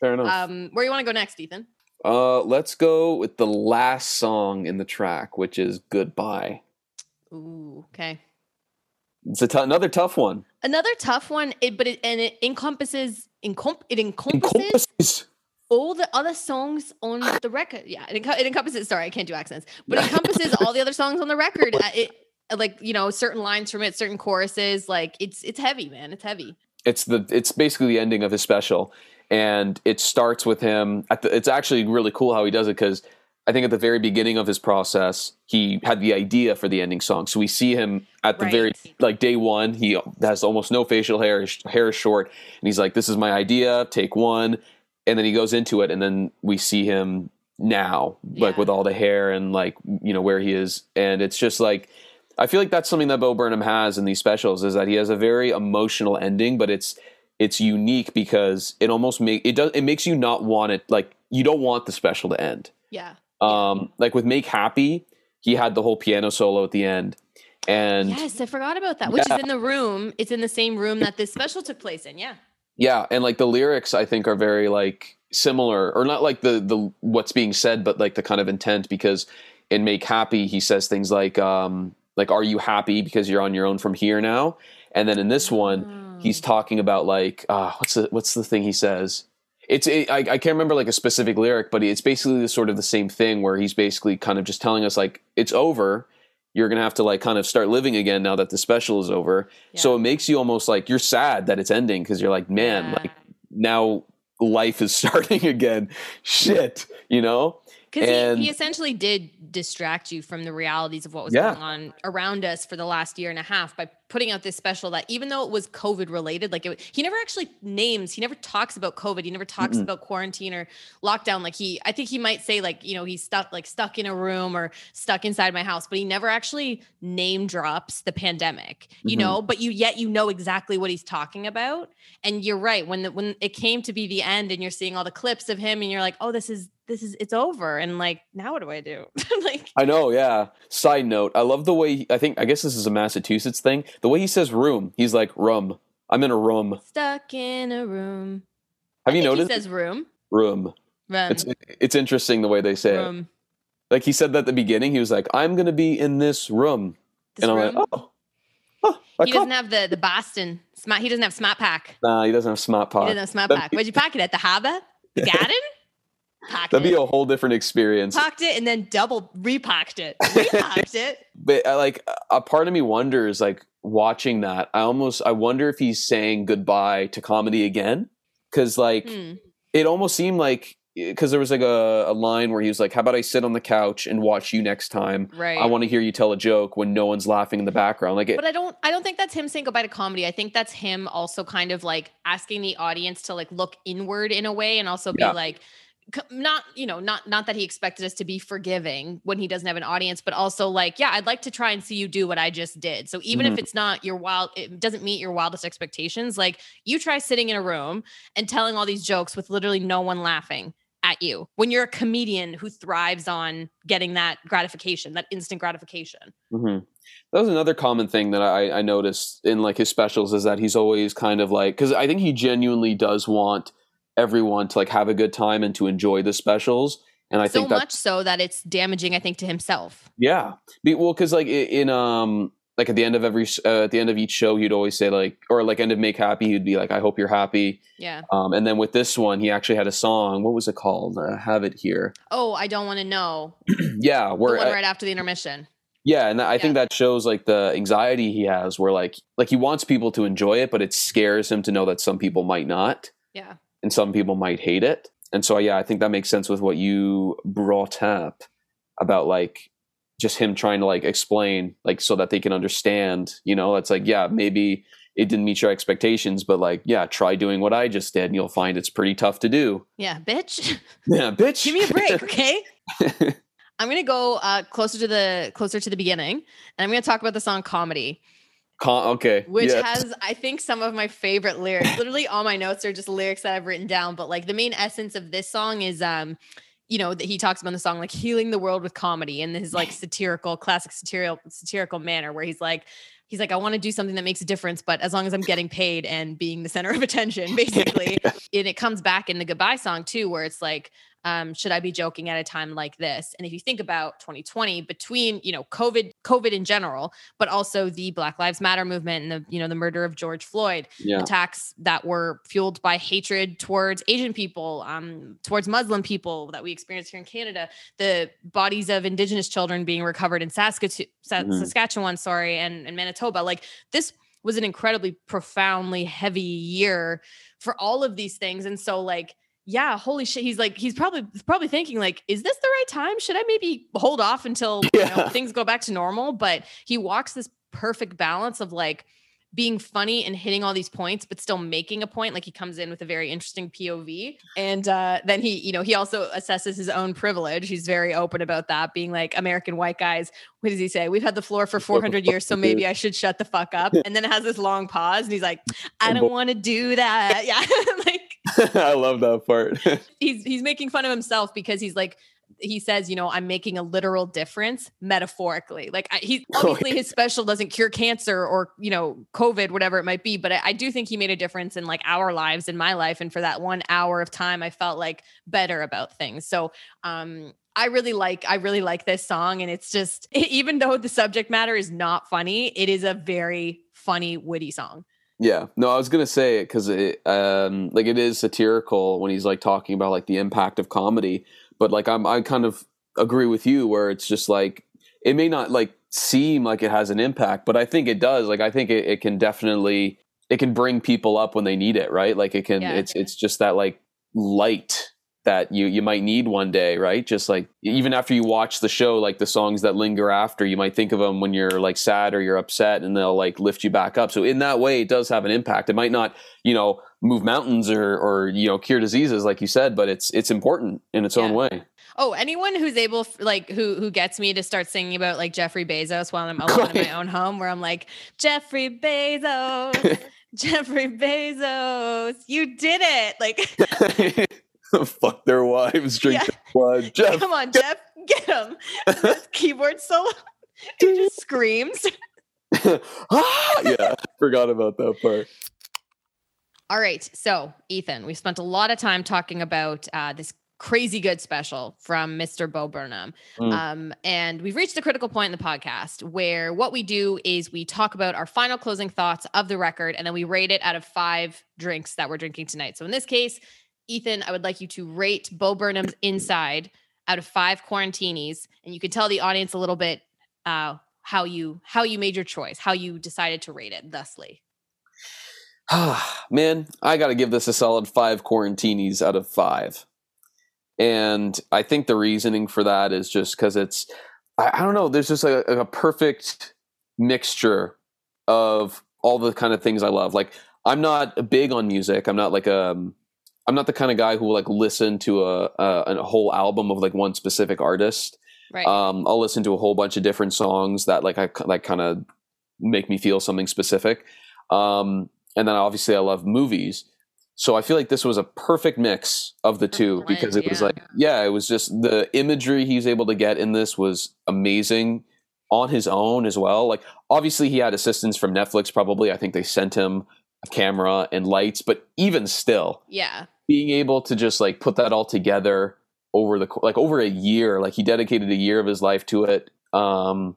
fair enough Um, where you want to go next, Ethan? uh let's go with the last song in the track which is goodbye Ooh, okay. It's a t- another tough one Another tough one, it, but it and it encompasses encom- it encompasses encompasses all the other songs on the record. Yeah, it, enco- it encompasses. Sorry, I can't do accents, but it encompasses all the other songs on the record. Uh, It like you know certain lines from it, certain choruses. Like it's it's heavy, man. It's heavy. it's the it's basically the ending of his special and it starts with him the, it's actually really cool how he does it because i think at the very beginning of his process he had the idea for the ending song so we see him at the very like day one he has almost no facial hair his hair is short and he's like this is my idea take one and then he goes into it and then we see him now like with all the hair and like you know where he is and it's just like I feel like that's something that Bo Burnham has in these specials is that he has a very emotional ending, but it's it's unique because it almost make it does it makes you not want it like you don't want the special to end. Yeah. Um like with Make Happy, he had the whole piano solo at the end. And Yes, I forgot about that. Which Yeah. is in the room. It's in the same room that this special took place in. Yeah. Yeah, and like the lyrics I think are very like similar or not like the the what's being said but like the kind of intent because in Make Happy he says things like um like are you happy because you're on your own from here now? And then in this one Oh. he's talking about like uh what's the what's the thing he says? It's it, I, I can't remember like a specific lyric, but it's basically the sort of the same thing where he's basically kind of just telling us like it's over. You're gonna have to like kind of start living again now that the special is over. So it makes you almost like you're sad that it's ending because you're like, man, Yeah. like now life is starting again. Shit, you know? Because he, he essentially did distract you from the realities of what was Yeah. going on around us for the last year and a half by putting out this special that even though it was COVID related, like it, he never actually names, he never talks about COVID, he never talks Mm-mm. about quarantine or lockdown. Like he, I think he might say like you know he's stuck like stuck in a room or stuck inside my house, but he never actually name drops the pandemic. You Mhm. know, but you yet you know exactly what he's talking about. And you're right when the, when it came to be the end, and you're seeing all the clips of him, and you're like, oh, this is this is it's over and like now what do i do like I know, yeah. Side note, I love the way he, I think I guess this is a Massachusetts thing. The way he says room, he's like room. I'm in a room. stuck in a room Have I you noticed? he says room room. room, It's it's interesting the way they say it. Like he said that at the beginning, he was like, I'm gonna be in this room. This and I'm room. like, oh. oh he doesn't have the the boston smart he doesn't have smart pack Nah, he doesn't have smart pack. he doesn't have smart pack where'd you pack it at the harbor the garden That'd it be a whole different experience. packed it and then double repacked it repacked it but like a part of me wonders like watching that i almost i wonder if he's saying goodbye to comedy again because like Hmm. it almost seemed like because there was like a, a line where he was like, "How about I sit on the couch and watch you next time? Right. I want to hear you tell a joke when no one's laughing in the background." Like, it, but I don't I don't think that's him saying goodbye to comedy. I think that's him also kind of like asking the audience to like look inward in a way and also be Yeah. like not you know not not that he expected us to be forgiving when he doesn't have an audience but also like yeah i'd like to try and see you do what i just did so even Mhm. if it's not your wild it doesn't meet your wildest expectations like you try sitting in a room and telling all these jokes with literally no one laughing at you when you're a comedian who thrives on getting that gratification that instant gratification Mhm. That was another common thing that I, I noticed in like his specials is that he's always kind of like because I think he genuinely does want everyone to like have a good time and to enjoy the specials. And I so think that much so that it's damaging i think to himself yeah, well, because like in um like at the end of every uh, at the end of each show, he'd always say like or like end of Make Happy, he'd be like, "I hope you're happy." yeah Um, and then with this one, he actually had a song. What was it called? I have it here. oh i don't want to know yeah, the where one right after the intermission Yeah, and I think that shows like the anxiety he has, where like like he wants people to enjoy it, but it scares him to know that some people might not, yeah and some people might hate it. And so yeah, I think that makes sense with what you brought up about like just him trying to like explain like so that they can understand. You know, it's like yeah, maybe it didn't meet your expectations, but like yeah, try doing what I just did, and you'll find it's pretty tough to do. yeah bitch Yeah, bitch. give me a break okay i'm gonna go uh closer to the closer to the beginning and i'm gonna talk about the song comedy Con- okay, which has i think some of my favorite lyrics. Literally all my notes are just lyrics that i've written down but like the main essence of this song is um you know that he talks about in the song like healing the world with comedy in his like satirical classic satirical satirical manner where he's like he's like i want to do something that makes a difference but as long as i'm getting paid and being the center of attention basically. And it comes back in the goodbye song too where it's like um, should i be joking at a time like this and if you think about 2020 between you know covid covid in general but also the black lives matter movement and the you know the murder of george floyd yeah. attacks that were fueled by hatred towards Asian people, um, towards Muslim people that we experienced here in Canada, the bodies of Indigenous children being recovered in Saskatoon, Sa- Mhm. Saskatchewan, sorry, and, and Manitoba. Like this was an incredibly profoundly heavy year for all of these things. And so, like, yeah, holy shit. He's like, he's probably probably thinking, like, is this the right time? Should I maybe hold off until you know, things go back to normal? But he walks this perfect balance of like being funny and hitting all these points, but still making a point. Like he comes in with a very interesting POV. And uh, then he, you know, he also assesses his own privilege. He's very open about that, being like American white guys. What does he say? We've had the floor for 400 years, so maybe I should shut the fuck up. And then it has this long pause, and he's like, I don't want to do that. Yeah. like I love that part. he's he's making fun of himself because he's like he says, you know, I'm making a literal difference metaphorically. Like I, he Oh, obviously his special doesn't cure cancer or you know COVID, whatever it might be, but I, I do think he made a difference in like our lives, in my life, and for that one hour of time, I felt like better about things. So, um, I really like I really like this song, and it's just even though the subject matter is not funny, it is a very funny, witty song. Yeah, no, I was gonna say it because it, um, like it is satirical when he's like talking about like the impact of comedy, but like I'm, I kind of agree with you where it's just like it may not like seem like it has an impact, but I think it does. Like I think it, it can definitely it can bring people up when they need it, right? Like it can, Yeah. it's it's just that like light that you you might need one day, right? Just like even after you watch the show, like the songs that linger after, you might think of them when you're like sad or you're upset, and they'll like lift you back up. So in that way, it does have an impact. It might not, you know, move mountains or or you know cure diseases, like you said, but it's it's important in its own way. Oh, anyone who's able, like, who who gets me to start singing about like Jeffrey Bezos while I'm alone in my own home, where I'm like, Jeffrey Bezos, Jeffrey Bezos, you did it! Like, Fuck their wives, drink Yeah. their blood. Jeff, come on, Jeff, get him! Keyboard solo, he just screams. ah, yeah, forgot about that part. All right, so Ethan, we spent a lot of time talking about uh, this crazy good special from Mr. Bo Burnham. Mm. Um, and we've reached a critical point in the podcast where what we do is we talk about our final closing thoughts of the record and then we rate it out of five drinks that we're drinking tonight. So in this case, Ethan, I would like you to rate Bo Burnham's Inside out of five quarantinis, and you can tell the audience a little bit uh, how you how you made your choice, how you decided to rate it, thusly. Man, I got to give this a solid five quarantinis out of five. And I think the reasoning for that is just because it's, I, I, don't know, there's just a, a perfect mixture of all the kind of things I love. Like, I'm not big on music. I'm not like a, um, I'm not the kind of guy who will like listen to a, a, a whole album of like one specific artist. Right. Um, I'll listen to a whole bunch of different songs that like I like kind of make me feel something specific. Um, and then obviously I love movies. So I feel like this was a perfect mix of the two Blend, because it was like, yeah, it was just the imagery he's able to get in this was amazing on his own as well. Like obviously he had assistance from Netflix probably. I think they sent him camera and lights, but even still, Yeah. being able to just like put that all together over the like over a year like he dedicated a year of his life to it um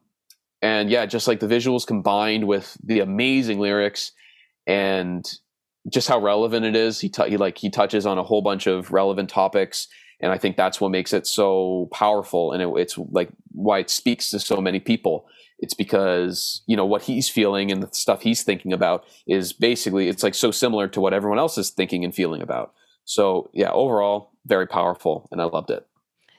and yeah just like the visuals combined with the amazing lyrics and just how relevant it is he, t- he like he touches on a whole bunch of relevant topics and i think that's what makes it so powerful and it, it's like why it speaks to so many people it's because you know what he's feeling and the stuff he's thinking about is basically it's like so similar to what everyone else is thinking and feeling about so yeah overall very powerful and i loved it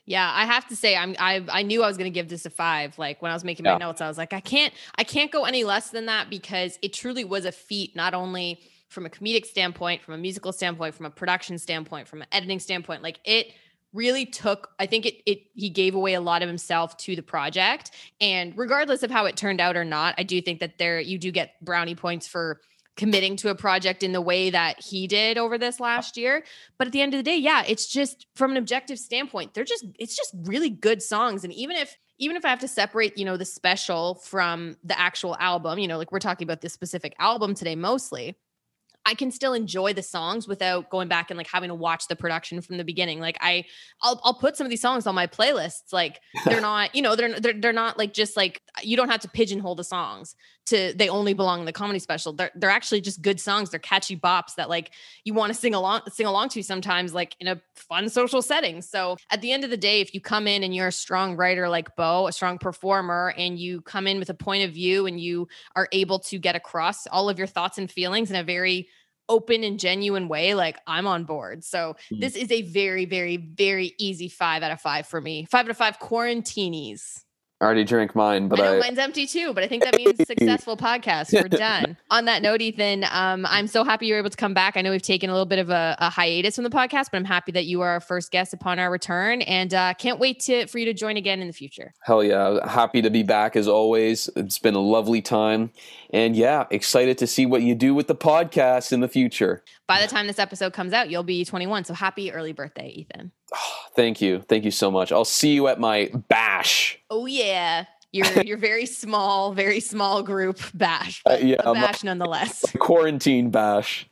Yeah, I have to say, I'm I I knew I was gonna give this a five. Like when I was making my Yeah. notes, I was like, I can't I can't go any less than that because it truly was a feat, not only from a comedic standpoint, from a musical standpoint, from a production standpoint, from an editing standpoint. Like it really took, I think it it he gave away a lot of himself to the project. And regardless of how it turned out or not, I do think that there you do get brownie points for committing to a project in the way that he did over this last year. But at the end of the day, yeah, it's just from an objective standpoint, they're just it's just really good songs. And even if even if I have to separate, you know, the special from the actual album, you know, like we're talking about this specific album today mostly, I can still enjoy the songs without going back and like having to watch the production from the beginning. Like I I'll I'll put some of these songs on my playlists. Like they're not, you know, they're they're, they're not like just like you don't have to pigeonhole the songs to they only belong in the comedy special. They're they're actually just good songs. They're catchy bops that like you want to sing along sing along to sometimes like in a fun social setting. So at the end of the day, if you come in and you're a strong writer like Bo, a strong performer, and you come in with a point of view and you are able to get across all of your thoughts and feelings in a very open and genuine way, like I'm on board. So Mm. this is a very, very, very easy five out of five for me. Five out of five quarantinis. I already drank mine but I know i, mine's empty too, but I think that means successful podcast. We're done. On that note, Ethan, um, I'm so happy you're able to come back. I know we've taken a little bit of a, a hiatus from the podcast, but I'm happy that you are our first guest upon our return, and uh, can't wait to for you to join again in the future. hell yeah happy to be back as always it's been a lovely time and yeah excited to see what you do with the podcast in the future By the time this episode comes out, you'll be 21. So happy early birthday, Ethan. thank you thank you so much i'll see you at my bash Oh yeah. Your your very small, very small group bash. Uh, yeah, my- bash nonetheless. quarantine bash